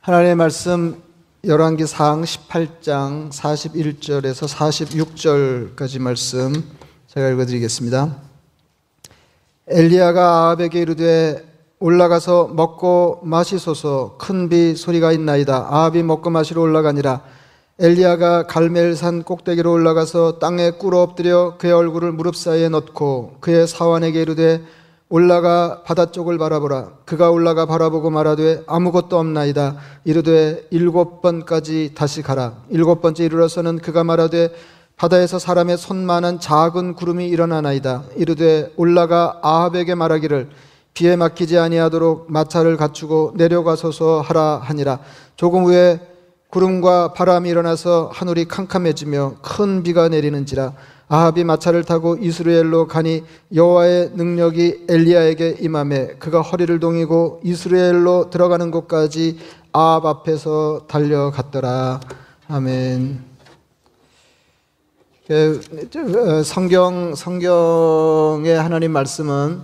하나님의 말씀 열왕기상 18장 41절에서 46절까지 말씀 제가 읽어드리겠습니다. 엘리야가 아합에게 이르되 올라가서 먹고 마시소서 큰 비 소리가 있나이다. 아합이 먹고 마시러 올라가니라. 엘리야가 갈멜산 꼭대기로 올라가서 땅에 꿇어 엎드려 그의 얼굴을 무릎 사이에 넣고 그의 사환에게 이르되 올라가 바다 쪽을 바라보라. 그가 올라가 바라보고 말하되 아무것도 없나이다. 이르되 일곱 번까지 다시 가라. 일곱 번째 이르러서는 그가 말하되 바다에서 사람의 손만한 작은 구름이 일어나나이다. 이르되 올라가 아합에게 말하기를 비에 막히지 아니하도록 마차를 갖추고 내려가소서 하라 하니라. 조금 후에 구름과 바람이 일어나서 하늘이 캄캄해지며 큰 비가 내리는지라 아합이 마차를 타고 이스라엘로 가니 여호와의 능력이 엘리야에게 임함에 그가 허리를 동이고 이스라엘로 들어가는 곳까지 아합 앞에서 달려갔더라. 아멘. 그, 성경 성경의 하나님 말씀은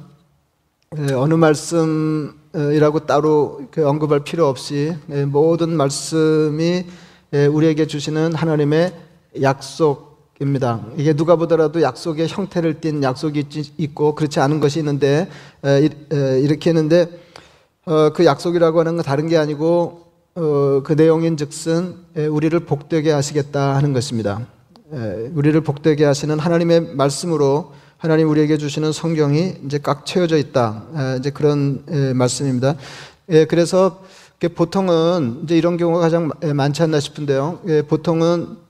어느 말씀이라고 따로 언급할 필요 없이 모든 말씀이 우리에게 주시는 하나님의 약속 입니다. 이게 누가 보더라도 약속의 형태를 띤 약속이 있고 그렇지 않은 것이 있는데 이렇게 했는데 어, 그 약속이라고 하는 건 다른 게 아니고 어, 그 내용인 즉슨 우리를 복되게 하시겠다 하는 것입니다. 우리를 복되게 하시는 하나님의 말씀으로 하나님 우리에게 주시는 성경이 이제 꽉 채워져 있다. 이제 그런 말씀입니다. 그래서 보통은 이제 이런 경우가 가장 많지 않나 싶은데요. 보통은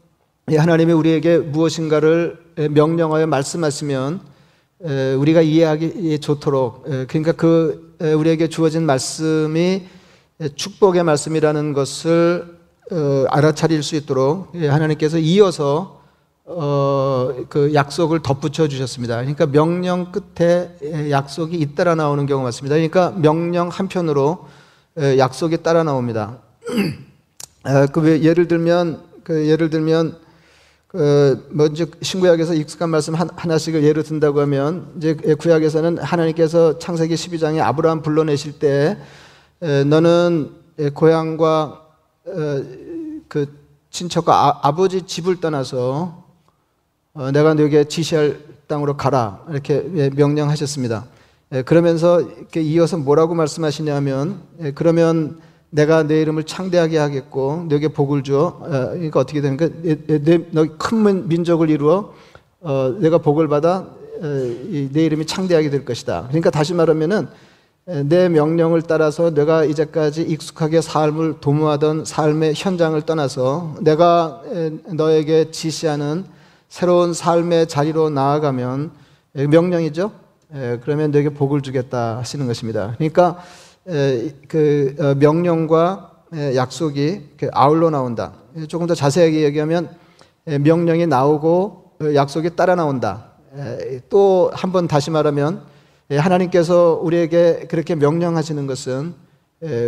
하나님이 우리에게 무엇인가를 명령하여 말씀하시면 우리가 이해하기 좋도록 그러니까 그 우리에게 주어진 말씀이 축복의 말씀이라는 것을 어, 알아차릴 수 있도록 하나님께서 이어서 어, 그 약속을 덧붙여 주셨습니다. 그러니까 명령 끝에 약속이 잇따라 나오는 경우가 많습니다. 그러니까 명령 한편으로 약속이 따라 나옵니다. 아, 그 예를 들면 그 예를 들면 그 먼저 신구약에서 익숙한 말씀 하나씩을 예로 든다고 하면 이제 구약에서는 하나님께서 창세기 12장에 아브라함 불러내실 때 너는 고향과 어, 그 친척과 아, 버지 집을 떠나서 어, 내가 너에게 지시할 땅으로 가라 이렇게 예, 명령하셨습니다. 예, 그러면서 이렇게 이어서 뭐라고 말씀하시냐면 예, 그러면 내가 내 이름을 창대하게 하겠고 너에게 복을 줘. 어, 그러니까 어떻게 되는가? 너큰 민족을 이루어 어, 내가 복을 받아 내 이름이 창대하게 될 것이다. 그러니까 다시 말하면은 내 명령을 따라서 내가 이제까지 익숙하게 삶을 도모하던 삶의 현장을 떠나서 내가 너에게 지시하는 새로운 삶의 자리로 나아가면 명령이죠. 그러면 너에게 복을 주겠다 하시는 것입니다. 그러니까 그 어, 명령과 약속이 아울러 나온다. 조금 더 자세하게 얘기하면 명령이 나오고 어, 약속이 따라 나온다. 또 한 번 다시 말하면 하나님께서 우리에게 그렇게 명령하시는 것은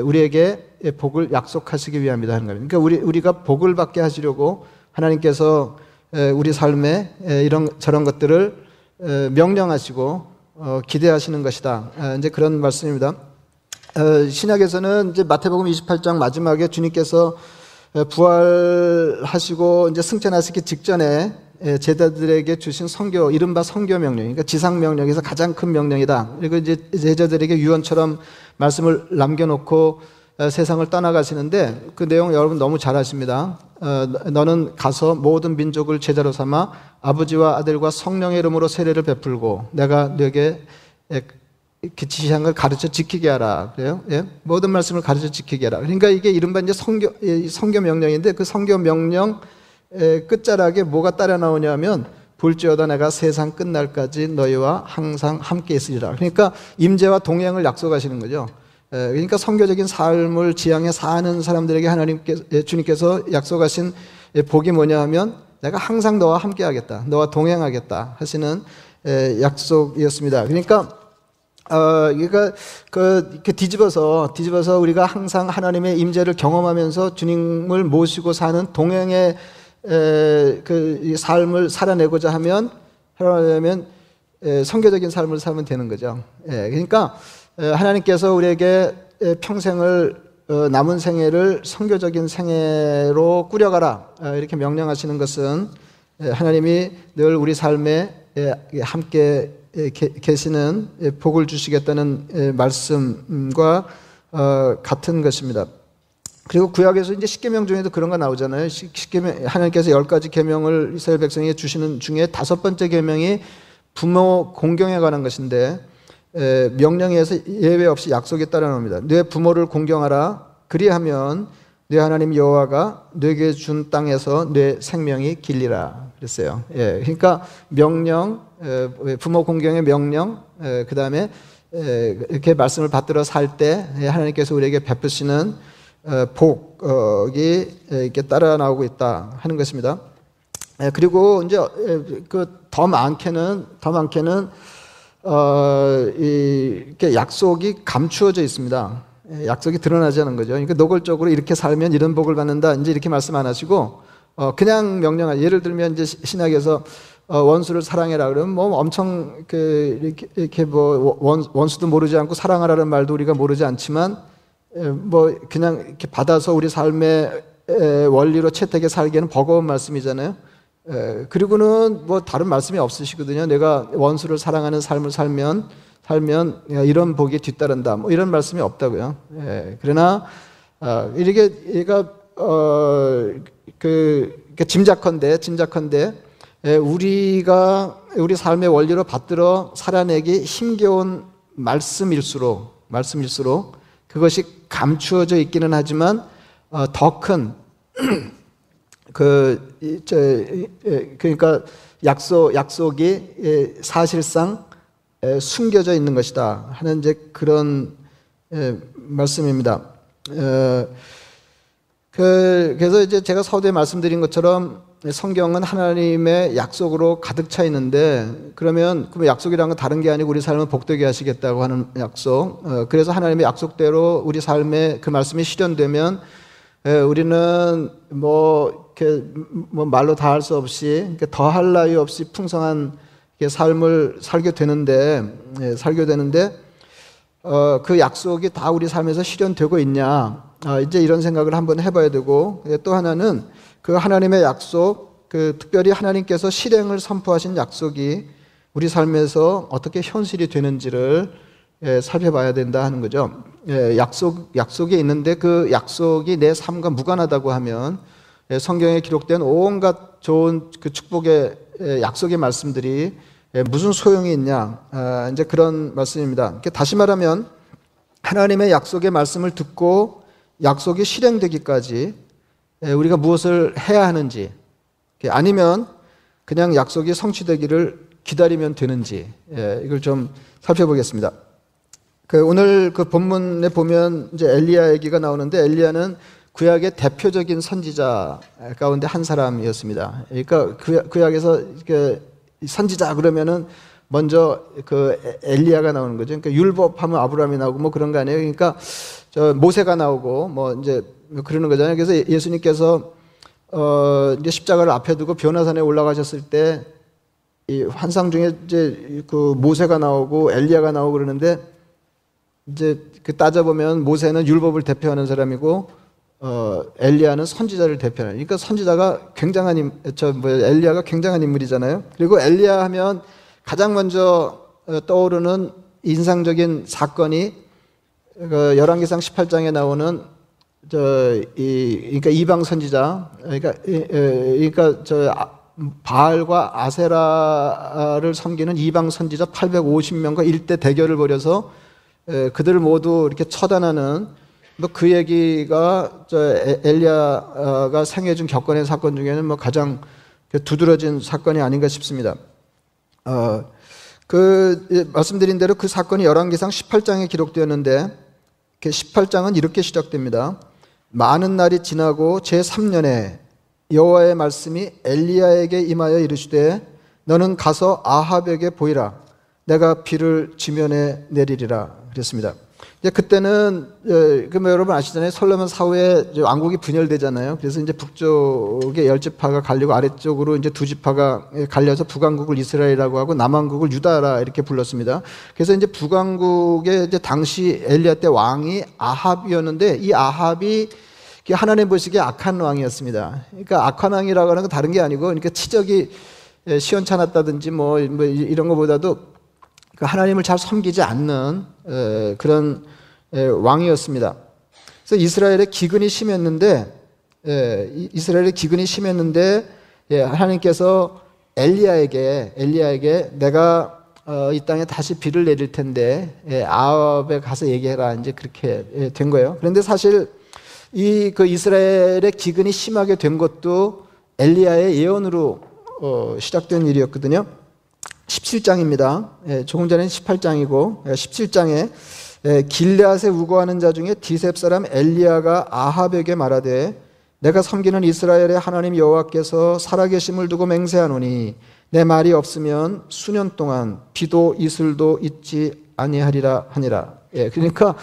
우리에게 복을 약속하시기 위함이다 하는 겁니다. 그러니까 우리 우리가 복을 받게 하시려고 하나님께서 우리 삶에 이런 저런 것들을 명령하시고 어, 기대하시는 것이다. 이제 그런 말씀입니다. 어, 신약에서는 이제 마태복음 28장 마지막에 주님께서 부활하시고 이제 승천하시기 직전에 제자들에게 주신 성교 이른바 성교 명령, 그러니까 지상 명령에서 가장 큰 명령이다. 그리고 이제 제자들에게 유언처럼 말씀을 남겨놓고 세상을 떠나가시는데 그 내용 여러분 너무 잘 아십니다. 어, 너는 가서 모든 민족을 제자로 삼아 아버지와 아들과 성령의 이름으로 세례를 베풀고 내가 너에게 그 지시한 걸 가르쳐 지키게 하라. 그래요? 예? 모든 말씀을 가르쳐 지키게 하라. 그러니까 이게 이른바 이제 성교, 성교 명령인데 그 성교 명령 끝자락에 뭐가 따라 나오냐면 볼지어다 내가 세상 끝날까지 너희와 항상 함께 있으리라. 그러니까 임재와 동행을 약속하시는 거죠. 그러니까 성교적인 삶을 지향해 사는 사람들에게 하나님께서 주님께서 약속하신 복이 뭐냐 하면 내가 항상 너와 함께 하겠다. 너와 동행하겠다 하시는 약속이었습니다. 그러니까 어, 그러니까 그, 그 뒤집어서 뒤집어서 우리가 항상 하나님의 임재를 경험하면서 주님을 모시고 사는 동행의 에, 그 삶을 살아내고자 하면 하려면 성교적인 삶을 살면 되는 거죠. 예, 그러니까 하나님께서 우리에게 평생을 어, 남은 생애를 성교적인 생애로 꾸려가라 어, 이렇게 명령하시는 것은 예, 하나님이 늘 우리 삶에 예, 함께 예, 계시는 복을 주시겠다는 말씀과 어, 같은 것입니다. 그리고 구약에서 이제 십계명 중에도 그런 거 나오잖아요. 십계명 하나님께서 열 가지 계명을 이스라엘 백성에게 주시는 중에 다섯 번째 계명이 부모 공경에 관한 것인데 명령에서 예외 없이 약속에 따라 나옵니다. 내 부모를 공경하라. 그리하면 내 하나님 여호와가 내게 준 땅에서 내 생명이 길리라 그랬어요. 예, 그러니까 명령, 부모 공경의 명령, 그 다음에 이렇게 말씀을 받들어 살 때 하나님께서 우리에게 베푸시는 어, 복이 이렇게 따라 나오고 있다 하는 것입니다. 그리고 이제 그 더 많게는 더 많게는 어, 이렇게 약속이 감추어져 있습니다. 약속이 드러나지 않은 거죠. 그러니까 노골적으로 이렇게 살면 이런 복을 받는다. 이제 이렇게 말씀 안 하시고 어, 그냥 명령하. 예를 들면 이제 신학에서 어, 원수를 사랑해라 그러면 뭐 엄청 그 이렇게, 이렇게 뭐 원, 원수도 모르지 않고 사랑하라는 말도 우리가 모르지 않지만 뭐 그냥 이렇게 받아서 우리 삶의 원리로 채택해 살기에는 버거운 말씀이잖아요. 그리고는 뭐 다른 말씀이 없으시거든요. 내가 원수를 사랑하는 삶을 살면 살면 이런 복이 뒤따른다. 뭐 이런 말씀이 없다고요. 그러나 어, 이렇게 얘가 어 그 그 짐작컨대 짐작컨대 우리가 우리 삶의 원리로 받들어 살아내기 힘겨운 말씀일수록 말씀일수록 그것이 감추어져 있기는 하지만 어, 더큰 그, 저, 그러니까 약속, 약속이 사실상 숨겨져 있는 것이다 하는 이제 그런 말씀입니다. 어, 그, 그래서 이제 제가 서두에 말씀드린 것처럼 성경은 하나님의 약속으로 가득 차 있는데 그러면 그 약속이라는 건 다른 게 아니고 우리 삶을 복되게 하시겠다고 하는 약속. 어, 그래서 하나님의 약속대로 우리 삶에 그 말씀이 실현되면 우리는 뭐 이렇게 뭐 말로 다 할 수 없이 더할 나위 없이 풍성한 삶을 살게 되는데 살게 되는데 어, 그 약속이 다 우리 삶에서 실현되고 있냐 아, 이제 이런 생각을 한번 해봐야 되고 또 하나는 그 하나님의 약속, 그 특별히 하나님께서 실행을 선포하신 약속이 우리 삶에서 어떻게 현실이 되는지를 예, 살펴봐야 된다 하는 거죠. 예, 약속 약속이 있는데 그 약속이 내 삶과 무관하다고 하면 예, 성경에 기록된 온갖 좋은 그 축복의 예, 약속의 말씀들이 예, 무슨 소용이 있냐 아, 이제 그런 말씀입니다. 다시 말하면 하나님의 약속의 말씀을 듣고 약속이 실행되기까지 예, 우리가 무엇을 해야 하는지 아니면 그냥 약속이 성취되기를 기다리면 되는지 예, 이걸 좀 살펴보겠습니다. 그 오늘 그 본문에 보면 이제 엘리야 얘기가 나오는데 엘리야는 구약의 대표적인 선지자 가운데 한 사람이었습니다. 그러니까 구약 에서 그 선지자 그러면은 먼저 그 엘리야가 나오는 거죠. 그러니까 율법하면 아브라함이 나오고 뭐 그런 거 아니에요. 그러니까 저 모세가 나오고 뭐 이제 그러는 거잖아요. 그래서 예수님께서 어 이제 십자가를 앞에 두고 변화산에 올라가셨을 때 이 환상 중에 이제 그 모세가 나오고 엘리야가 나오고 그러는데 이제 그 따져 보면 모세는 율법을 대표하는 사람이고 어 엘리야는 선지자를 대표하는. 그러니까 선지자가 굉장한 인, 저뭐 엘리야가 굉장한 인물이잖아요. 그리고 엘리야 하면 가장 먼저 어, 떠오르는 인상적인 사건이 그 열왕기상 18장에 나오는 저 이 그러니까 이방 선지자 그러니까 그러니까 저 아, 바알과 아세라를 섬기는 이방 선지자 850명과 일대 대결을 벌여서 그들을 모두 이렇게 처단하는 뭐 그 얘기가 저 엘리야가 생애준 겪어낸 사건 중에는 뭐 가장 그 두드러진 사건이 아닌가 싶습니다. 어, 그 말씀드린 대로 그 사건이 열왕기상 18장에 기록되었는데 18장은 이렇게 시작됩니다. 많은 날이 지나고 제 3년에 여호와의 말씀이 엘리야에게 임하여 이르시되 너는 가서 아합에게 보이라 내가 비를 지면에 내리리라 그랬습니다. 이제 그때는 예, 그뭐 여러분 아시잖아요. 솔로몬 사후에 왕국이 분열되잖아요. 그래서 이제 북쪽에 열 지파가 갈리고 아래쪽으로 이제 두 지파가 예, 갈려서 북왕국을 이스라엘이라고 하고 남왕국을 유다라 이렇게 불렀습니다. 그래서 이제 북왕국의 이제 당시 엘리야 때 왕이 아합이었는데 이 아합이 하나님 보시기에 악한 왕이었습니다. 그러니까 악한 왕이라고 하는 건 다른 게 아니고 그러니까 치적이 예, 시원찮았다든지 뭐, 뭐 이런 것보다도 그 하나님을 잘 섬기지 않는 그런 왕이었습니다. 그래서 이스라엘의 기근이 심했는데 이스라엘의 기근이 심했는데 예, 하나님께서 엘리야에게 엘리야에게 내가 어, 이 땅에 다시 비를 내릴 텐데 예, 아합에 가서 얘기해라 이제 그렇게 예, 된 거예요. 그런데 사실 이 그 이스라엘의 기근이 심하게 된 것도 엘리야의 예언으로 어, 시작된 일이었거든요. 17장입니다. 예, 조금 전에 18장이고 17장에 예, 길앗에 우거하는 자 중에 디셉 사람 엘리야가 아합에게 말하되 내가 섬기는 이스라엘의 하나님 여호와께서 살아계심을 두고 맹세하노니 내 말이 없으면 수년 동안 비도 이슬도 있지 아니하리라 하니라. 예, 그러니까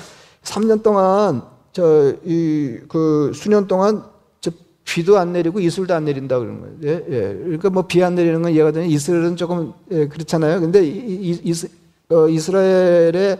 3년 동안 저 이 그 수년 동안 비도 안 내리고 이슬도 안 내린다 그러는 거예요. 예, 예. 그러니까 뭐 비 안 내리는 건 이해가 되는 이스라엘은 조금 예, 그렇잖아요. 근데 이, 이, 어, 이스라엘의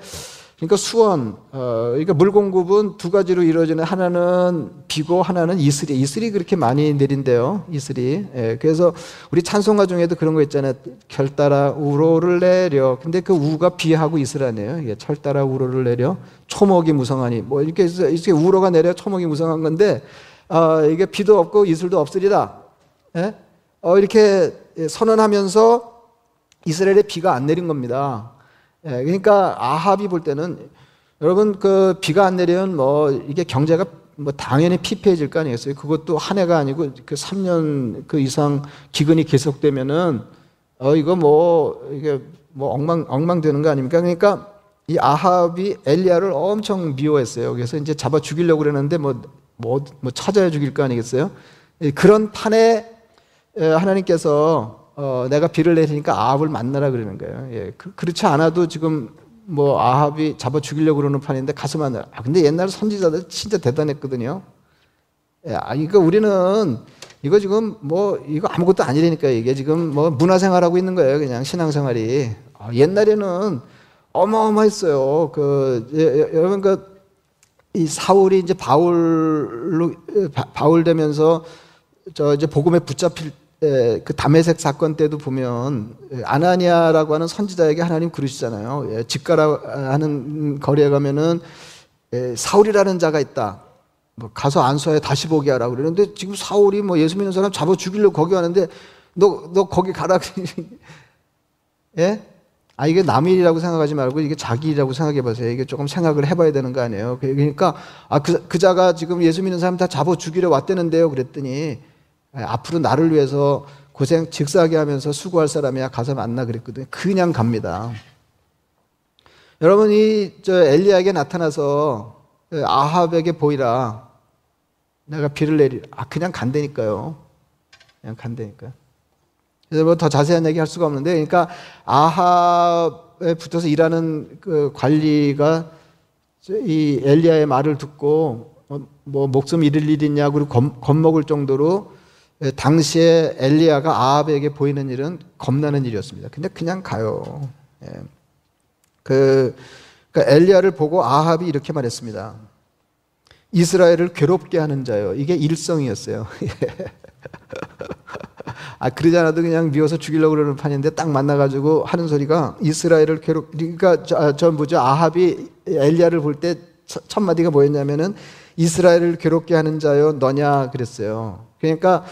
그러니까 수원, 어, 그러니까 물 공급은 두 가지로 이루어지는 하나는 비고 하나는 이슬이. 이슬이 그렇게 많이 내린대요. 이슬이. 예, 그래서 우리 찬송가 중에도 그런 거 있잖아요. 결 따라 우로를 내려. 근데 그 우가 비하고 이슬 아니에요. 예, 철따라 우로를 내려. 초목이 무성하니. 뭐 이렇게 이렇게 우로가 내려 초목이 무성한 건데 어, 이게 비도 없고 이슬도 없으리라. 예? 어, 이렇게 선언하면서 이스라엘에 비가 안 내린 겁니다. 예, 그러니까 아합이 볼 때는 여러분 그 비가 안 내리면 뭐 이게 경제가 뭐 당연히 피폐해질 거 아니겠어요? 그것도 한 해가 아니고 그 3년 그 이상 기근이 계속되면은 어 이거 뭐 이게 뭐 엉망 엉망되는 거 아닙니까? 그러니까 이 아합이 엘리야를 엄청 미워했어요. 그래서 이제 잡아 죽이려고 그러는데 뭐 뭐, 뭐 찾아야 죽일 거 아니겠어요? 그런 판에 하나님께서 어, 내가 비를 내리니까 아합을 만나라 그러는 거예요. 예, 그, 렇지 않아도 지금 뭐 아합이 잡아 죽이려고 그러는 판인데 가서 만나라. 아, 근데 옛날 선지자들 진짜 대단했거든요. 예, 아, 이거 우리는 이거 지금 뭐 이거 아무것도 아니라니까 이게 지금 뭐 문화생활하고 있는 거예요. 그냥 신앙생활이. 아, 옛날에는 어마어마했어요. 그 예, 여러분 그 이 사울이 이제 바울로 바울 되면서 저 이제 복음에 붙잡힐 때, 그 담에색 사건 때도 보면 아나니아라고 하는 선지자에게 하나님 그러시잖아요. 예, 집 가라 하는 거리에 가면은 예, 사울이라는 자가 있다. 뭐 가서 안수하여 다시 보게 하라 그러는데 지금 사울이 뭐 예수 믿는 사람 잡아 죽이려고 거기 가는데 너 너 거기 가라 예? 아, 이게 남의 일이라고 생각하지 말고 이게 자기 일이라고 생각해 보세요. 이게 조금 생각을 해봐야 되는 거 아니에요. 그러니까, 아, 그, 그 자가 지금 예수 믿는 사람 다 잡아 죽이려 왔다는데요. 그랬더니, 아, 앞으로 나를 위해서 고생 직사하게 하면서 수고할 사람이야 가서 만나 그랬거든요. 그냥 갑니다. 여러분 이 저 엘리야에게 나타나서 아합에게 보이라. 내가 비를 내리. 아, 그냥 간다니까요. 그냥 간다니까요. 그래서 뭐더 자세한 얘기 할 수가 없는데, 그러니까 아합에 붙어서 일하는 그 관리가 이 엘리야의 말을 듣고 뭐, 뭐 목숨 잃을 일 있냐 그리고 겁, 겁먹을 정도로 당시에 엘리야가 아합에게 보이는 일은 겁나는 일이었습니다. 근데 그냥 가요. 예. 그 그러니까 엘리야를 보고 아합이 이렇게 말했습니다. 이스라엘을 괴롭게 하는 자요. 이게 일성이었어요. 아, 그러지 않아도 그냥 미워서 죽이려고 그러는 판인데 딱 만나가지고 하는 소리가 이스라엘을 괴롭, 그러니까 저, 아, 저 뭐죠. 아합이 엘리야를 볼 때 첫 마디가 뭐였냐면은 이스라엘을 괴롭게 하는 자요 너냐 그랬어요. 그러니까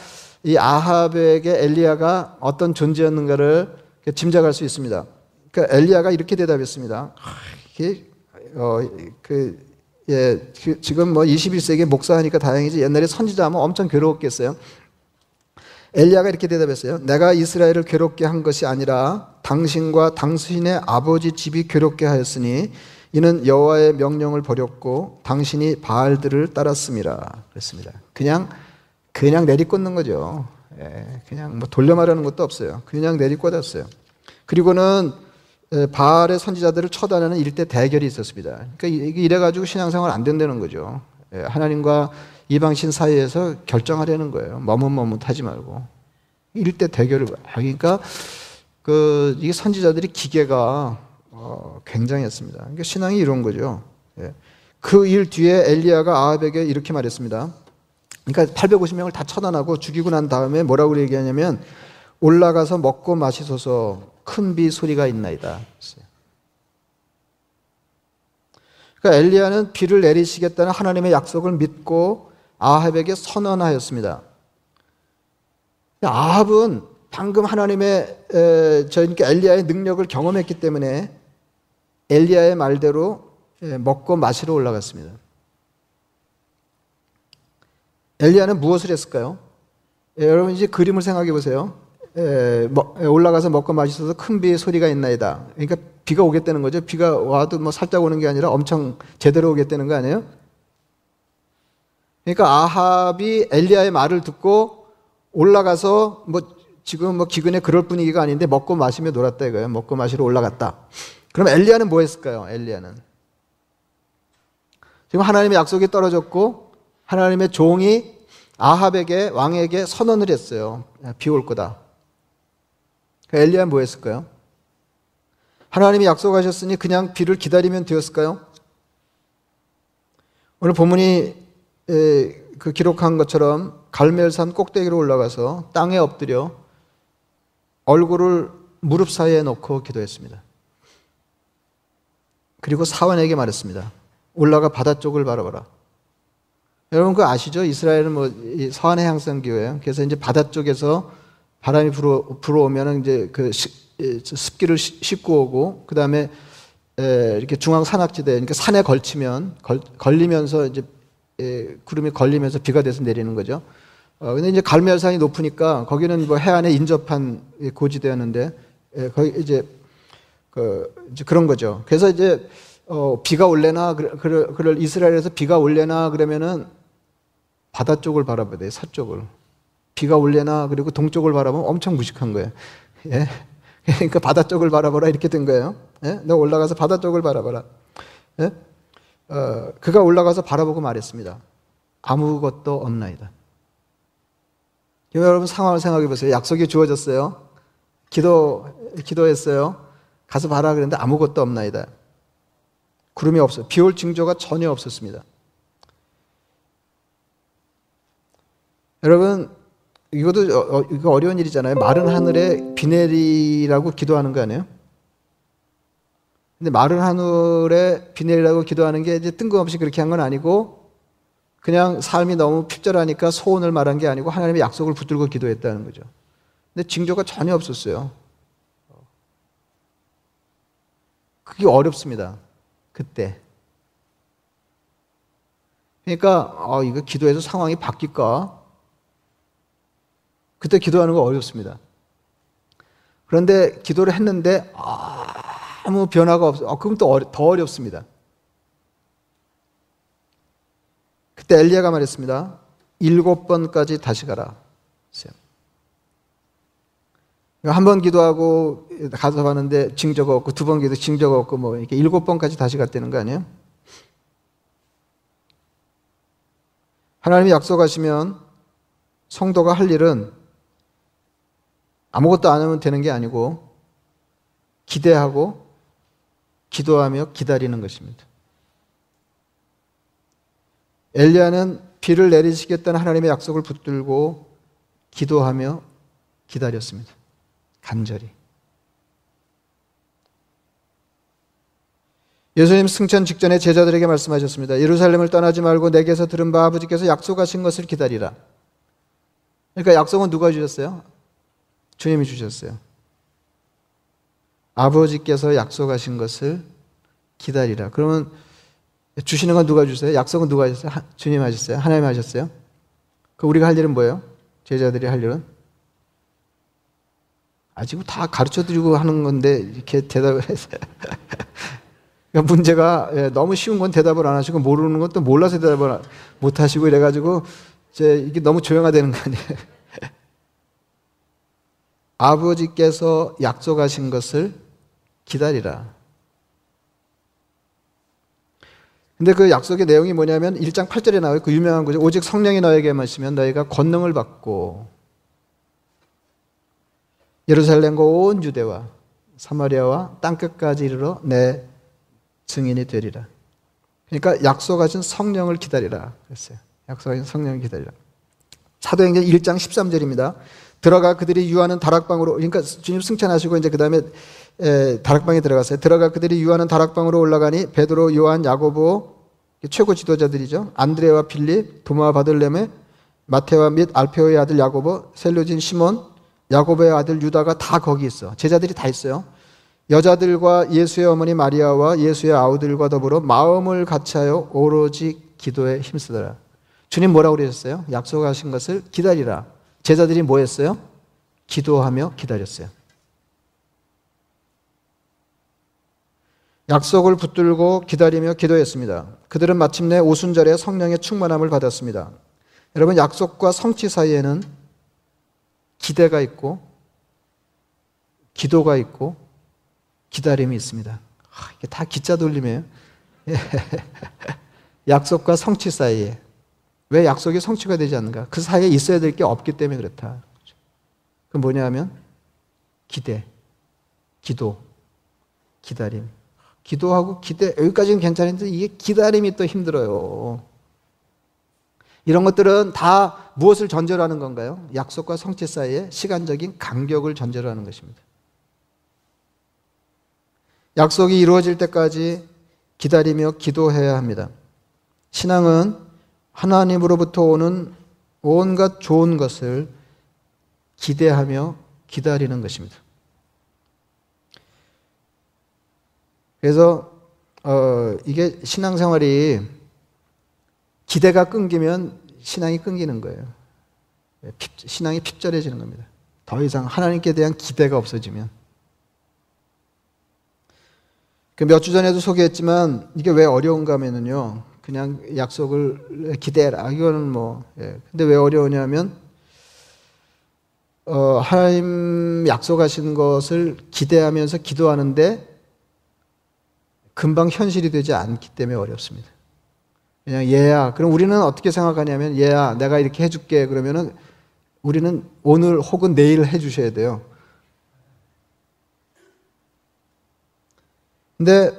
이 아합에게 엘리야가 어떤 존재였는가를 짐작할 수 있습니다. 그러니까 엘리야가 이렇게 대답했습니다. 이게 어, 그, 예, 그, 지금 뭐 21세기 목사하니까 다행이지 옛날에 선지자 하면 엄청 괴로웠겠어요. 엘리야가 이렇게 대답했어요. 내가 이스라엘을 괴롭게 한 것이 아니라 당신과 당신의 아버지 집이 괴롭게 하였으니 이는 여호와의 명령을 버렸고 당신이 바알들을 따랐습니다. 그랬습니다. 그냥 그냥 내리꽂는 거죠. 예, 그냥 뭐 돌려 말하는 것도 없어요. 그냥 내리꽂았어요. 그리고는 바알의 선지자들을 처단하는 일대 대결이 있었습니다. 그러니까 이래 가지고 신앙생활 안 된다는 거죠. 예, 하나님과 이방신 사이에서 결정하려는 거예요. 머뭇머뭇하지 말고 일대 대결을 그러니까 그 이게 선지자들이 기계가 어, 굉장했습니다. 그러니까 신앙이 이런 거죠. 예. 그일 뒤에 엘리야가 아합에게 이렇게 말했습니다. 그러니까 850명을 다 처단하고 죽이고 난 다음에 뭐라고 얘기하냐면 올라가서 먹고 마시소서 큰 비 소리가 있나이다. 그러니까 엘리야는 비를 내리시겠다는 하나님의 약속을 믿고 아합에게 선언하였습니다. 아합은 방금 하나님의 저니까 엘리야의 능력을 경험했기 때문에 엘리야의 말대로 먹고 마시러 올라갔습니다. 엘리야는 무엇을 했을까요? 여러분 이제 그림을 생각해 보세요. 올라가서 먹고 마시셔서 큰 비의 소리가 있나이다. 그러니까 비가 오겠다는 거죠. 비가 와도 뭐 살짝 오는 게 아니라 엄청 제대로 오겠다는 거 아니에요? 그러니까 아합이 엘리야의 말을 듣고 올라가서 뭐 지금 뭐 기근에 그럴 분위기가 아닌데 먹고 마시며 놀았다 이거예요. 먹고 마시러 올라갔다. 그럼 엘리야는 뭐 했을까요? 엘리야는 지금 하나님의 약속이 떨어졌고 하나님의 종이 아합에게 왕에게 선언을 했어요. 비 올 거다. 엘리야 뭐 했을까요? 하나님이 약속하셨으니 그냥 비를 기다리면 되었을까요? 오늘 본문이 그 기록한 것처럼 갈멜산 꼭대기로 올라가서 땅에 엎드려 얼굴을 무릎 사이에 놓고 기도했습니다. 그리고 사원에게 말했습니다. 올라가 바다 쪽을 바라봐라. 여러분 그 아시죠? 이스라엘은 뭐 서한해 항상 교회예요. 그래서 이제 바다 쪽에서 바람이 불어 불어오면 이제 그 습기를 싣고 오고 그 다음에 이렇게 중앙 산악지대 그러니까 산에 걸치면 걸, 걸리면서 이제 구름이 걸리면서 비가 돼서 내리는 거죠. 어, 근데 이제 갈멜산이 높으니까 거기는 뭐 해안에 인접한 고지대였는데 거기 이제 그 이제 그런 거죠. 그래서 이제 어, 비가 올래나 그럴, 그럴 이스라엘에서 비가 올래나 그러면은 바다 쪽을 바라봐야 돼요. 서쪽을. 비가 올래나 그리고 동쪽을 바라보면 엄청 무식한 거예요. 예? 그러니까 바다 쪽을 바라보라 이렇게 된 거예요. 예? 너 올라가서 바다 쪽을 바라봐라. 예? 어, 그가 올라가서 바라보고 말했습니다. 아무것도 없나이다. 여러분 상황을 생각해 보세요. 약속이 주어졌어요. 기도 기도했어요. 가서 봐라 그랬는데 아무것도 없나이다. 구름이 없어. 비올 징조가 전혀 없었습니다. 여러분, 이것도 어, 어, 이거 어려운 일이잖아요. 마른 하늘에 비 내리라고 기도하는 거 아니에요? 근데 마른 하늘에 비 내리라고 기도하는 게 이제 뜬금없이 그렇게 한 건 아니고 그냥 삶이 너무 핍절하니까 소원을 말한 게 아니고 하나님의 약속을 붙들고 기도했다는 거죠. 근데 징조가 전혀 없었어요. 그게 어렵습니다. 그때. 그러니까 어, 이거 기도해서 상황이 바뀔까? 그때 기도하는 거 어렵습니다. 그런데 기도를 했는데 아 무 변화가 없어. 어, 그럼 또더 어렵습니다. 그때 엘리야가 말했습니다. 일곱 번까지 다시 가라. 한 번 기도하고 가서 봤는데 징조가 없고 두 번 기도 징조가 없고 뭐 이렇게 일곱 번까지 다시 갔다는 거 아니에요? 하나님이 약속하시면 성도가 할 일은 아무것도 안 하면 되는 게 아니고 기대하고 기도하며 기다리는 것입니다. 엘리야는 비를 내리시겠다는 하나님의 약속을 붙들고 기도하며 기다렸습니다. 간절히. 예수님 승천 직전에 제자들에게 말씀하셨습니다. 예루살렘을 떠나지 말고 내게서 들은 바 아버지께서 약속하신 것을 기다리라. 그러니까 약속은 누가 주셨어요? 주님이 주셨어요. 아버지께서 약속하신 것을 기다리라. 그러면 주시는 건 누가 주세요? 약속은 누가 하셨어요? 주님 하셨어요? 하나님 하셨어요? 그 우리가 할 일은 뭐예요? 제자들이 할 일은? 아, 지금 다 가르쳐 드리고 하는 건데, 이렇게 대답을 해서. 그러니까 문제가 예, 너무 쉬운 건 대답을 안 하시고, 모르는 것도 몰라서 대답을 못 하시고, 이래가지고, 이제 이게 너무 조용화되는 거 아니에요? 아버지께서 약속하신 것을 기다리라. 근데 그 약속의 내용이 뭐냐면 1장 8절에 나와요. 그 유명한 거죠. 오직 성령이 너에게 마시면 너희가 권능을 받고 예루살렘과 온 유대와 사마리아와 땅끝까지 이르러 내 증인이 되리라. 그러니까 약속하신 성령을 기다리라 그랬어요. 약속하신 성령을 기다리라. 사도행전 1장 13절입니다. 들어가 그들이 유하는 다락방으로 그러니까 주님 승천하시고 이제 그다음에 다락방에 들어갔어요. 들어가 그들이 유하는 다락방으로 올라가니 베드로, 요한, 야고보 최고 지도자들이죠. 안드레와 빌립, 도마와 바들레메, 마테와 및 알페오의 아들 야고보, 셀루진 시몬, 야고보의 아들 유다가 다 거기 있어. 제자들이 다 있어요. 여자들과 예수의 어머니 마리아와 예수의 아우들과 더불어 마음을 같이하여 오로지 기도에 힘쓰더라. 주님 뭐라고 그러셨어요? 약속하신 것을 기다리라. 제자들이 뭐 했어요? 기도하며 기다렸어요. 약속을 붙들고 기다리며 기도했습니다. 그들은 마침내 오순절에 성령의 충만함을 받았습니다. 여러분, 약속과 성취 사이에는 기대가 있고, 기도가 있고, 기다림이 있습니다. 아, 이게 다 기자 돌림이에요. 약속과 성취 사이에. 왜 약속이 성취가 되지 않는가? 그 사이에 있어야 될 게 없기 때문에 그렇다. 그 뭐냐 하면 기대, 기도, 기다림. 기도하고 기대, 여기까지는 괜찮은데 이게 기다림이 또 힘들어요. 이런 것들은 다 무엇을 전제로 하는 건가요? 약속과 성취 사이에 시간적인 간격을 전제로 하는 것입니다. 약속이 이루어질 때까지 기다리며 기도해야 합니다. 신앙은 하나님으로부터 오는 온갖 좋은 것을 기대하며 기다리는 것입니다. 그래서 어, 이게 신앙생활이 기대가 끊기면 신앙이 끊기는 거예요. 신앙이 핍절해지는 겁니다. 더 이상 하나님께 대한 기대가 없어지면. 그 몇주 전에도 소개했지만 이게 왜 어려운가 하면요. 그냥 약속을 기대해라. 이거는 뭐, 예. 근데 왜 어려우냐면, 어, 하나님 약속하신 것을 기대하면서 기도하는데 금방 현실이 되지 않기 때문에 어렵습니다. 그냥 얘야. 그럼 우리는 어떻게 생각하냐면 얘야, 내가 이렇게 해줄게. 그러면은 우리는 오늘 혹은 내일 해주셔야 돼요. 근데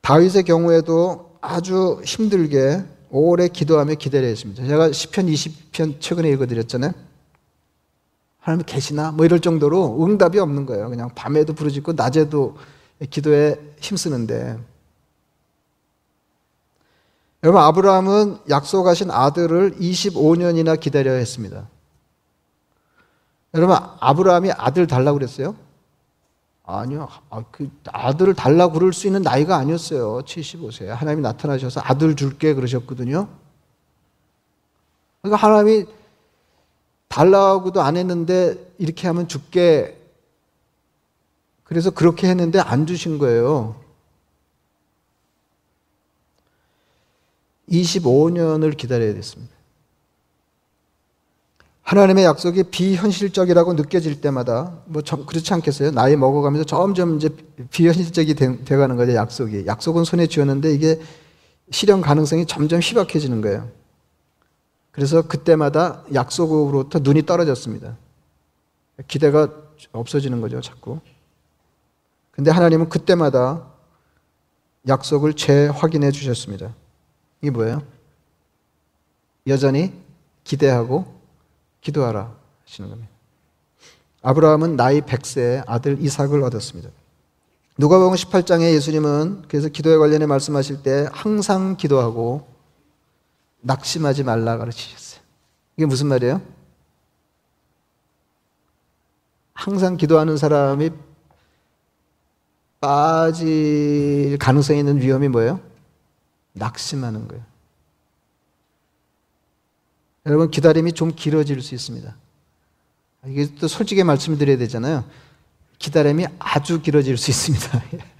다윗의 경우에도 아주 힘들게 오래 기도하며 기다려야 했습니다. 제가 10편, 20편 최근에 읽어드렸잖아요. 하나님 계시나? 뭐 이럴 정도로 응답이 없는 거예요. 그냥 밤에도 부르짖고 낮에도 기도에 힘쓰는데. 여러분, 아브라함은 약속하신 아들을 25년이나 기다려야 했습니다. 여러분, 아브라함이 아들 달라고 그랬어요? 아니요. 아, 그 아들을 달라 그럴 수 있는 나이가 아니었어요. 75세. 하나님이 나타나셔서 아들 줄게 그러셨거든요. 그러니까 하나님이 달라고도 안 했는데 이렇게 하면 줄게. 그래서 그렇게 했는데 안 주신 거예요. 25년을 기다려야 됐습니다. 하나님의 약속이 비현실적이라고 느껴질 때마다 뭐 그렇지 않겠어요? 나이 먹어가면서 점점 이제 비현실적이 돼, 가는 거죠 약속이. 약속은 손에 쥐었는데 이게 실현 가능성이 점점 희박해지는 거예요. 그래서 그때마다 약속으로부터 눈이 떨어졌습니다. 기대가 없어지는 거죠, 자꾸. 근데 하나님은 그때마다 약속을 재확인해 주셨습니다. 이게 뭐예요? 여전히 기대하고 기도하라 하시는 겁니다. 아브라함은 나이 100세에 아들 이삭을 얻었습니다. 누가복음 18장에 예수님은 그래서 기도에 관련해 말씀하실 때 항상 기도하고 낙심하지 말라 가르치셨어요. 이게 무슨 말이에요? 항상 기도하는 사람이 빠질 가능성이 있는 위험이 뭐예요? 낙심하는 거예요. 여러분 기다림이 좀 길어질 수 있습니다. 이게 또 솔직히 말씀드려야 되잖아요. 기다림이 아주 길어질 수 있습니다.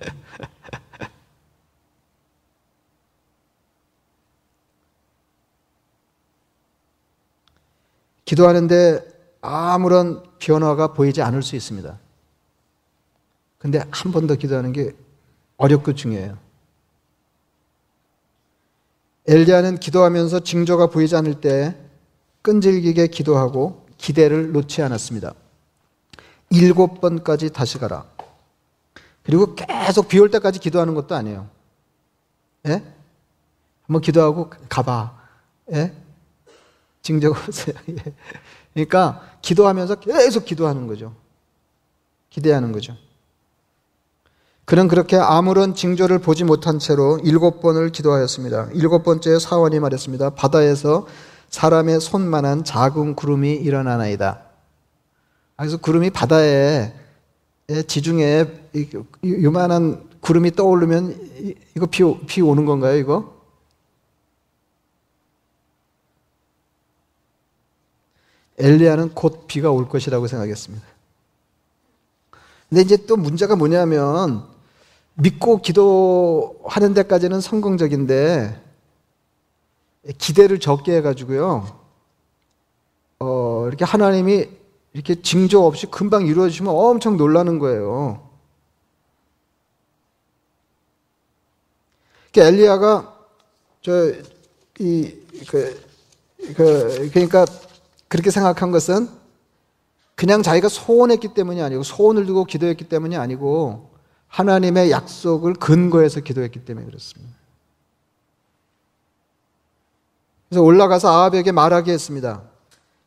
기도하는데 아무런 변화가 보이지 않을 수 있습니다. 근데 한 번 더 기도하는 게 어렵고 중요해요. 엘리야는 기도하면서 징조가 보이지 않을 때 끈질기게 기도하고 기대를 놓지 않았습니다. 일곱 번까지 다시 가라. 그리고 계속 비 올 때까지 기도하는 것도 아니에요. 예? 한번 기도하고 가봐. 예? 징조가 오세요. 예. 그러니까 기도하면서 계속 기도하는 거죠. 기대하는 거죠. 그는 그렇게 아무런 징조를 보지 못한 채로 일곱 번을 기도하였습니다. 일곱 번째 사원이 말했습니다. 바다에서 사람의 손만한 작은 구름이 일어나나이다. 그래서 구름이 바다에 지중해 요만한 구름이 떠오르면 이거 비, 비 오는 건가요, 이거? 엘리야는 곧 비가 올 것이라고 생각했습니다. 근데 이제 또 문제가 뭐냐면 믿고 기도하는 데까지는 성공적인데 기대를 적게 해가지고요. 어, 이렇게 하나님이 이렇게 징조 없이 금방 이루어지시면 엄청 놀라는 거예요. 그러니까 엘리야가 저 이그 그, 그러니까 그렇게 생각한 것은 그냥 자기가 소원했기 때문이 아니고 소원을 두고 기도했기 때문이 아니고 하나님의 약속을 근거해서 기도했기 때문에 그렇습니다. 그래서 올라가서 아합에게 말하게 했습니다.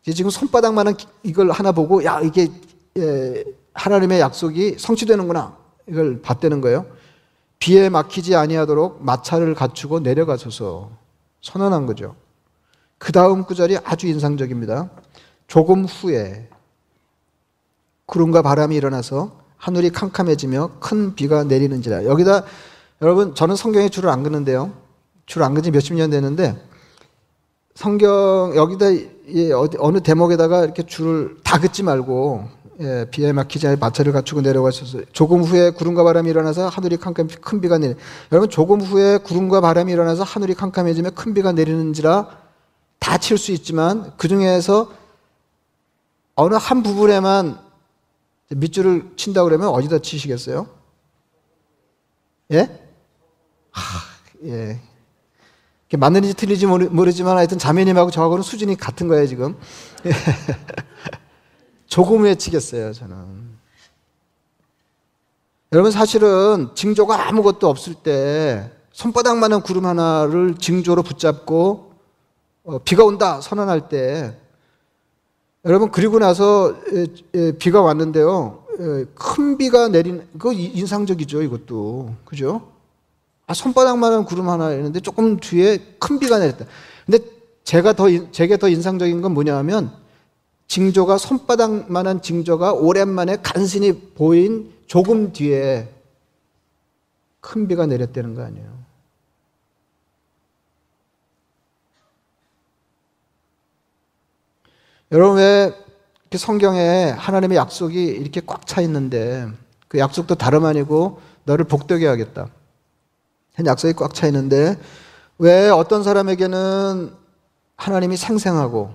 지금 손바닥만한 이걸 하나 보고 야 이게 예, 하나님의 약속이 성취되는구나 이걸 봤다는 거예요. 비에 막히지 아니하도록 마차를 갖추고 내려가소서 선언한 거죠. 그 다음 구절이 아주 인상적입니다. 조금 후에 구름과 바람이 일어나서 하늘이 캄캄해지며 큰 비가 내리는지라. 여기다 여러분 저는 성경에 줄을 안 긋는데요. 줄을 안 긋지 몇십 년 됐는데 성경 여기다 어느 대목에다가 이렇게 줄을 다 긋지 말고 예, 비에 막히지 않게 마차를 갖추고 내려가셔서 조금 후에 구름과 바람이 일어나서 하늘이 캄캄 큰 비가 내리. 여러분 조금 후에 구름과 바람이 일어나서 하늘이 캄캄해지며 큰 비가 내리는지라 다 칠 수 있지만 그 중에서 어느 한 부분에만 밑줄을 친다 그러면 어디다 치시겠어요? 예? 하, 예. 맞는지 틀리지 모르지만 하여튼 자매님하고 저하고는 수준이 같은 거예요, 지금. 조금 외치겠어요, 저는. 여러분, 사실은 징조가 아무것도 없을 때 손바닥만한 구름 하나를 징조로 붙잡고 어, 비가 온다 선언할 때 여러분 그리고 나서 비가 왔는데요. 큰 비가 내린 그 인상적이죠, 이것도. 그죠? 아, 손바닥만한 구름 하나 있는데 조금 뒤에 큰 비가 내렸다. 근데 제가 더 제게 더 인상적인 건 뭐냐면 징조가 손바닥만한 징조가 오랜만에 간신히 보인 조금 뒤에 큰 비가 내렸다는 거 아니에요. 여러분 왜 이렇게 성경에 하나님의 약속이 이렇게 꽉 차 있는데 그 약속도 다름 아니고 너를 복되게 하겠다. 약속이 꽉 차 있는데 왜 어떤 사람에게는 하나님이 생생하고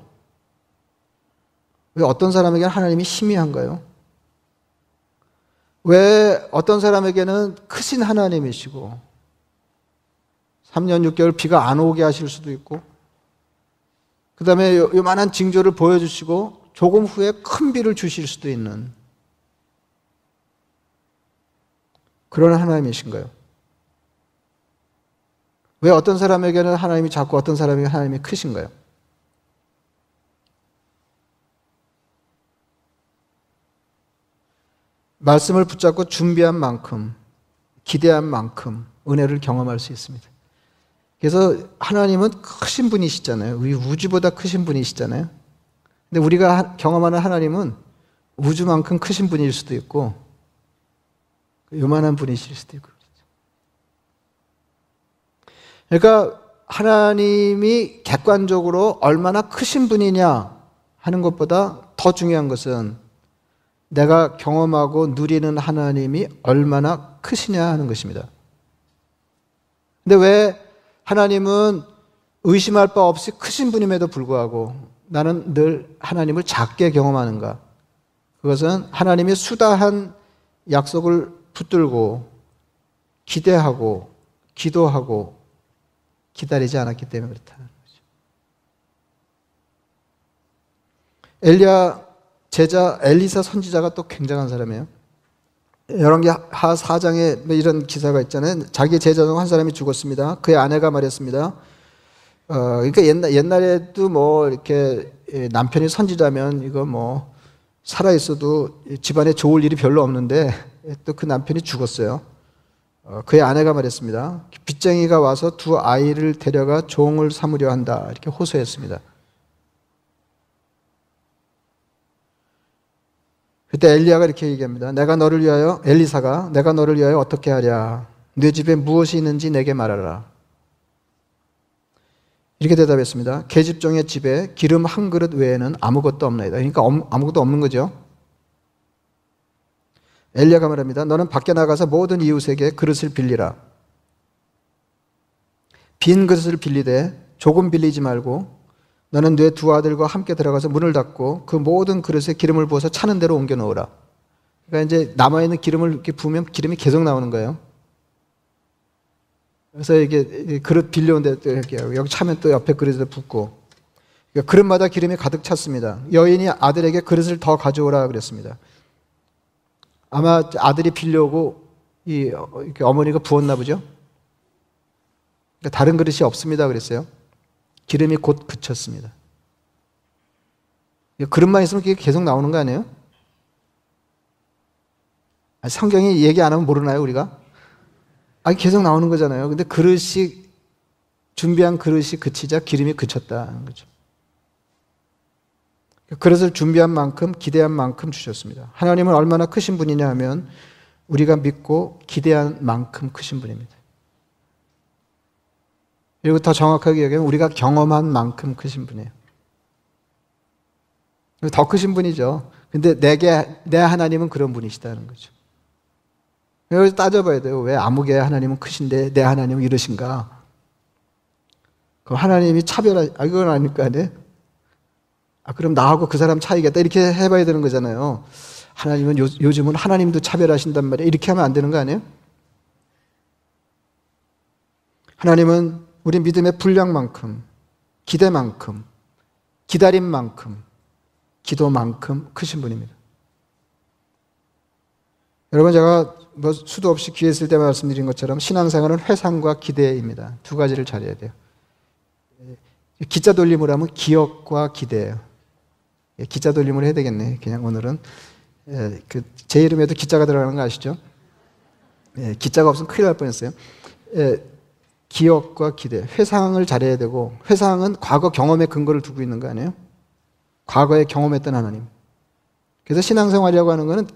왜 어떤 사람에게는 하나님이 희미한가요? 왜 어떤 사람에게는 크신 하나님이시고 3년 6개월 비가 안 오게 하실 수도 있고 그 다음에 요만한 징조를 보여주시고 조금 후에 큰 비를 주실 수도 있는 그런 하나님이신가요? 왜 어떤 사람에게는 하나님이 작고 어떤 사람에게 하나님이 크신가요? 말씀을 붙잡고 준비한 만큼, 기대한 만큼 은혜를 경험할 수 있습니다. 그래서 하나님은 크신 분이시잖아요. 우리 우주보다 크신 분이시잖아요. 근데 우리가 경험하는 하나님은 우주만큼 크신 분일 수도 있고, 요만한 분이실 수도 있고. 그러니까 하나님이 객관적으로 얼마나 크신 분이냐 하는 것보다 더 중요한 것은 내가 경험하고 누리는 하나님이 얼마나 크시냐 하는 것입니다. 근데 왜 하나님은 의심할 바 없이 크신 분임에도 불구하고 나는 늘 하나님을 작게 경험하는가? 그것은 하나님이 수다한 약속을 붙들고 기대하고 기도하고 기다리지 않았기 때문에 그렇다는 거죠. 엘리야 제자 엘리사 선지자가 또 굉장한 사람이에요. 열왕기하 4장에 뭐 이런 기사가 있잖아요. 자기 제자 중 한 사람이 죽었습니다. 그의 아내가 말했습니다. 어, 그러니까 옛날, 옛날에도 뭐 이렇게 남편이 선지자면 이거 뭐 살아 있어도 집안에 좋을 일이 별로 없는데 또 그 남편이 죽었어요. 어, 그의 아내가 말했습니다. 빚쟁이가 와서 두 아이를 데려가 종을 삼으려 한다. 이렇게 호소했습니다. 그때 엘리야가 이렇게 얘기합니다. 내가 너를 위하여 엘리사가 내가 너를 위하여 어떻게 하랴? 네 집에 무엇이 있는지 내게 말하라. 이렇게 대답했습니다. 계집종의 집에 기름 한 그릇 외에는 아무것도 없나이다. 그러니까 아무것도 없는 거죠. 엘리야가 말합니다. 너는 밖에 나가서 모든 이웃에게 그릇을 빌리라. 빈 그릇을 빌리되 조금 빌리지 말고 너는 네두 아들과 함께 들어가서 문을 닫고 그 모든 그릇에 기름을 부어서 차는 대로 옮겨 놓으라. 그러니까 이제 남아있는 기름을 이렇게 부으면 기름이 계속 나오는 거예요. 그래서 이게 그릇 빌려온 데 이렇게 여기 차면 또 옆에 그릇에 붓고 그러니까 그릇마다 기름이 가득 찼습니다. 여인이 아들에게 그릇을 더 가져오라 그랬습니다. 아마 아들이 빌려오고 이 어머니가 부었나 보죠. 그러니까 다른 그릇이 없습니다 그랬어요. 기름이 곧 그쳤습니다. 그릇만 있으면 그게 계속 나오는 거 아니에요? 성경이 얘기 안 하면 모르나요, 우리가? 아, 계속 나오는 거잖아요. 근데 그릇이, 준비한 그릇이 그치자 기름이 그쳤다는 거죠. 그릇을 준비한 만큼, 기대한 만큼 주셨습니다. 하나님은 얼마나 크신 분이냐 하면 우리가 믿고 기대한 만큼 크신 분입니다. 그리고 더 정확하게 얘기하면 우리가 경험한 만큼 크신 분이에요. 더 크신 분이죠. 근데 내게, 내 하나님은 그런 분이시다는 거죠. 여기서 따져봐야 돼요. 왜 아무개 하나님은 크신데 내 하나님은 이러신가? 그럼 하나님이 차별하, 아, 그건 아닐 거 아니에요? 아, 그럼 나하고 그 사람 차이겠다. 이렇게 해봐야 되는 거잖아요. 하나님은 요, 요즘은 하나님도 차별하신단 말이에요. 이렇게 하면 안 되는 거 아니에요? 하나님은 우리 믿음의 분량만큼, 기대만큼, 기다림만큼, 기도만큼 크신 분입니다. 여러분 제가 뭐 수도 없이 기회 있을 때 말씀드린 것처럼 신앙생활은 회상과 기대입니다. 두 가지를 잘해야 돼요. 기자 돌림을 하면 기억과 기대예요. 예, 기자 돌림을 해야 되겠네. 그냥 오늘은 예, 그 제 이름에도 기자가 들어가는 거 아시죠? 예, 기자가 없으면 큰일 날 뻔했어요. 기억과 기대, 회상을 잘해야 되고 회상은 과거 경험의 근거를 두고 있는 거 아니에요? 과거에 경험했던 하나님. 그래서 신앙생활이라고 하는 거는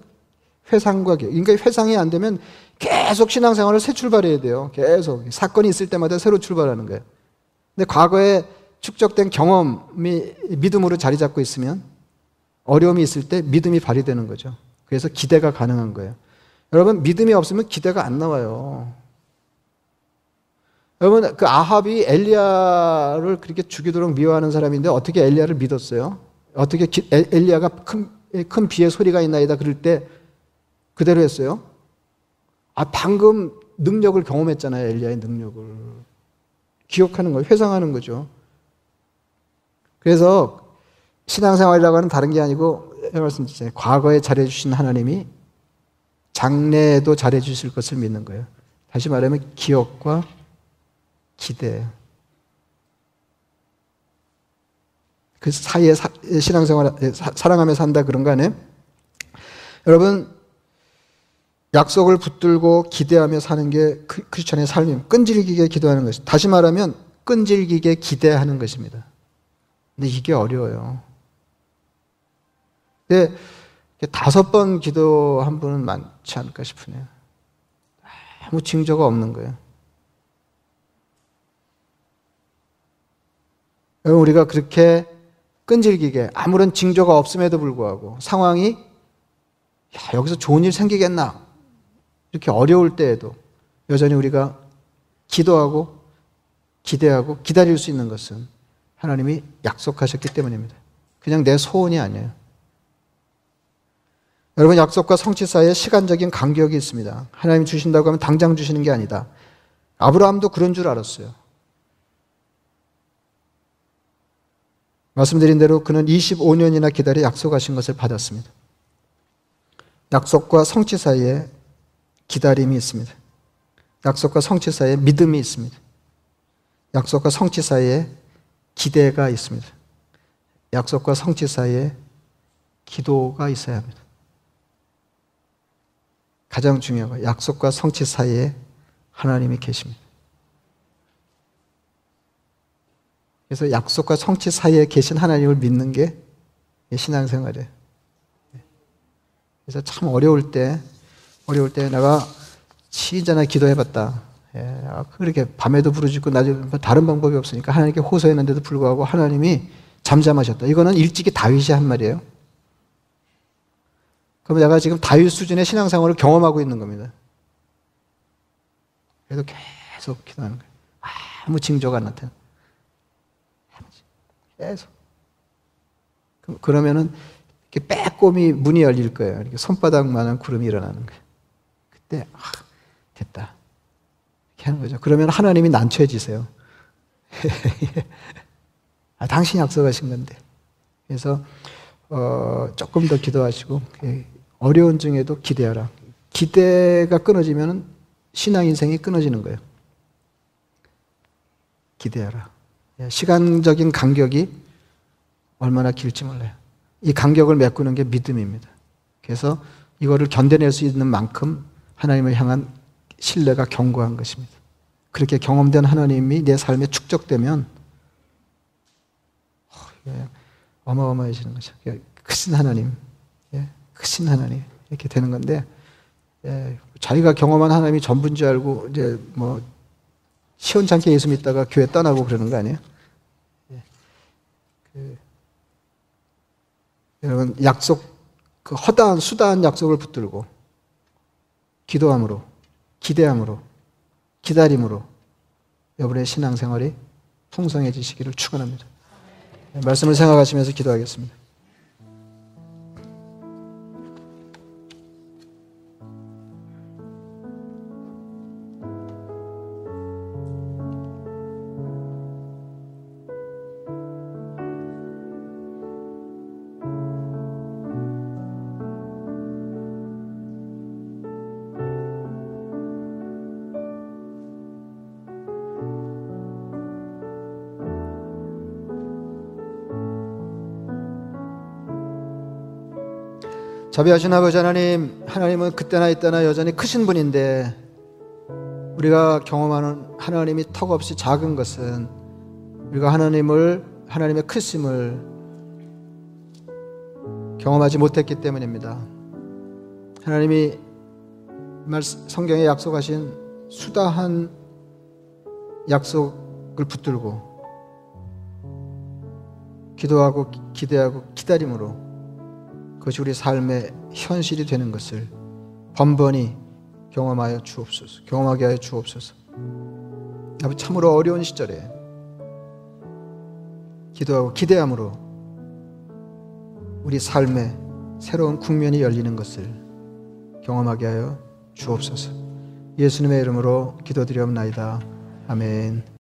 회상과 기억. 그러니까 회상이 안 되면 계속 신앙생활을 새 출발해야 돼요. 계속 사건이 있을 때마다 새로 출발하는 거예요. 근데 과거에 축적된 경험이 믿음으로 자리 잡고 있으면 어려움이 있을 때 믿음이 발휘되는 거죠. 그래서 기대가 가능한 거예요. 여러분 믿음이 없으면 기대가 안 나와요. 여러분 그 아합이 엘리야를 그렇게 죽이도록 미워하는 사람인데 어떻게 엘리야를 믿었어요? 어떻게 엘리야가 큰, 큰 비의 소리가 있나이다 그럴 때 그대로 했어요? 아 방금 능력을 경험했잖아요 엘리야의 능력을 기억하는 거예요 회상하는 거죠. 그래서 신앙생활이라고 하는 다른 게 아니고 말씀드렸잖아요 과거에 잘해주신 하나님이 장래에도 잘해주실 것을 믿는 거예요. 다시 말하면 기억과 기대. 그 사이에 사, 신앙생활, 사랑하며 산다 그런 거 아니에요? 여러분, 약속을 붙들고 기대하며 사는 게 그, 크리스천의 삶입니다. 끈질기게 기도하는 것이. 다시 말하면 끈질기게 기대하는 것입니다. 근데 이게 어려워요. 근데 다섯 번 기도한 분은 많지 않을까 싶으네요. 아무 징조가 없는 거예요. 우리가 그렇게 끈질기게 아무런 징조가 없음에도 불구하고 상황이 야, 여기서 좋은 일 생기겠나 이렇게 어려울 때에도 여전히 우리가 기도하고 기대하고 기다릴 수 있는 것은 하나님이 약속하셨기 때문입니다. 그냥 내 소원이 아니에요. 여러분 약속과 성취 사이에 시간적인 간격이 있습니다. 하나님 주신다고 하면 당장 주시는 게 아니다. 아브라함도 그런 줄 알았어요. 말씀드린 대로 그는 25년이나 기다려 약속하신 것을 받았습니다. 약속과 성취 사이에 기다림이 있습니다. 약속과 성취 사이에 믿음이 있습니다. 약속과 성취 사이에 기대가 있습니다. 약속과 성취 사이에 기도가 있어야 합니다. 가장 중요한 거 약속과 성취 사이에 하나님이 계십니다. 그래서 약속과 성취 사이에 계신 하나님을 믿는 게 신앙생활이에요. 그래서 참 어려울 때, 어려울 때 내가 시인전에 기도해봤다. 예, 그렇게 밤에도 부르짖고 낮에 다른 방법이 없으니까 하나님께 호소했는데도 불구하고 하나님이 잠잠하셨다. 이거는 일찍이 다윗이 한 말이에요. 그럼 내가 지금 다윗 수준의 신앙생활을 경험하고 있는 겁니다. 그래도 계속 기도하는 거예요. 아무 징조가 안 나타나. 계속. 그러면은 이렇게 빼꼼히 문이 열릴 거예요. 이렇게 손바닥만한 구름이 일어나는 거예요. 그때 아, 됐다. 이렇게 하는 거죠. 그러면 하나님이 난처해지세요. 아, 당신이 약속하신 건데. 그래서 어, 조금 더 기도하시고 어려운 중에도 기대하라. 기대가 끊어지면 신앙 인생이 끊어지는 거예요. 기대하라. 예, 시간적인 간격이 얼마나 길지 몰라요. 이 간격을 메꾸는 게 믿음입니다. 그래서 이거를 견뎌낼 수 있는 만큼 하나님을 향한 신뢰가 견고한 것입니다. 그렇게 경험된 하나님이 내 삶에 축적되면 예, 어마어마해지는 거죠. 크신 하나님, 예, 크신 하나님 이렇게 되는 건데 예, 자기가 경험한 하나님이 전부인 줄 알고 이제 뭐 시원찮게 예수 믿다가 교회 떠나고 그러는 거 아니에요? 예, 그, 여러분 약속 그 허다한 수다한 약속을 붙들고 기도함으로 기대함으로 기다림으로 여러분의 신앙생활이 풍성해지시기를 축원합니다. 말씀을 생각하시면서 기도하겠습니다. 자비하신 아버지 하나님, 하나님은 그때나 이때나 여전히 크신 분인데 우리가 경험하는 하나님이 턱없이 작은 것은 우리가 하나님을 하나님의 크심을 경험하지 못했기 때문입니다. 하나님이 성경에 약속하신 수다한 약속을 붙들고 기도하고 기대하고 기다림으로 그것이 우리 삶의 현실이 되는 것을 번번이 경험하여 주옵소서. 경험하게 하여 주옵소서. 아버지 참으로 어려운 시절에 기도하고 기대함으로 우리 삶의 새로운 국면이 열리는 것을 경험하게 하여 주옵소서. 예수님의 이름으로 기도드리옵나이다. 아멘.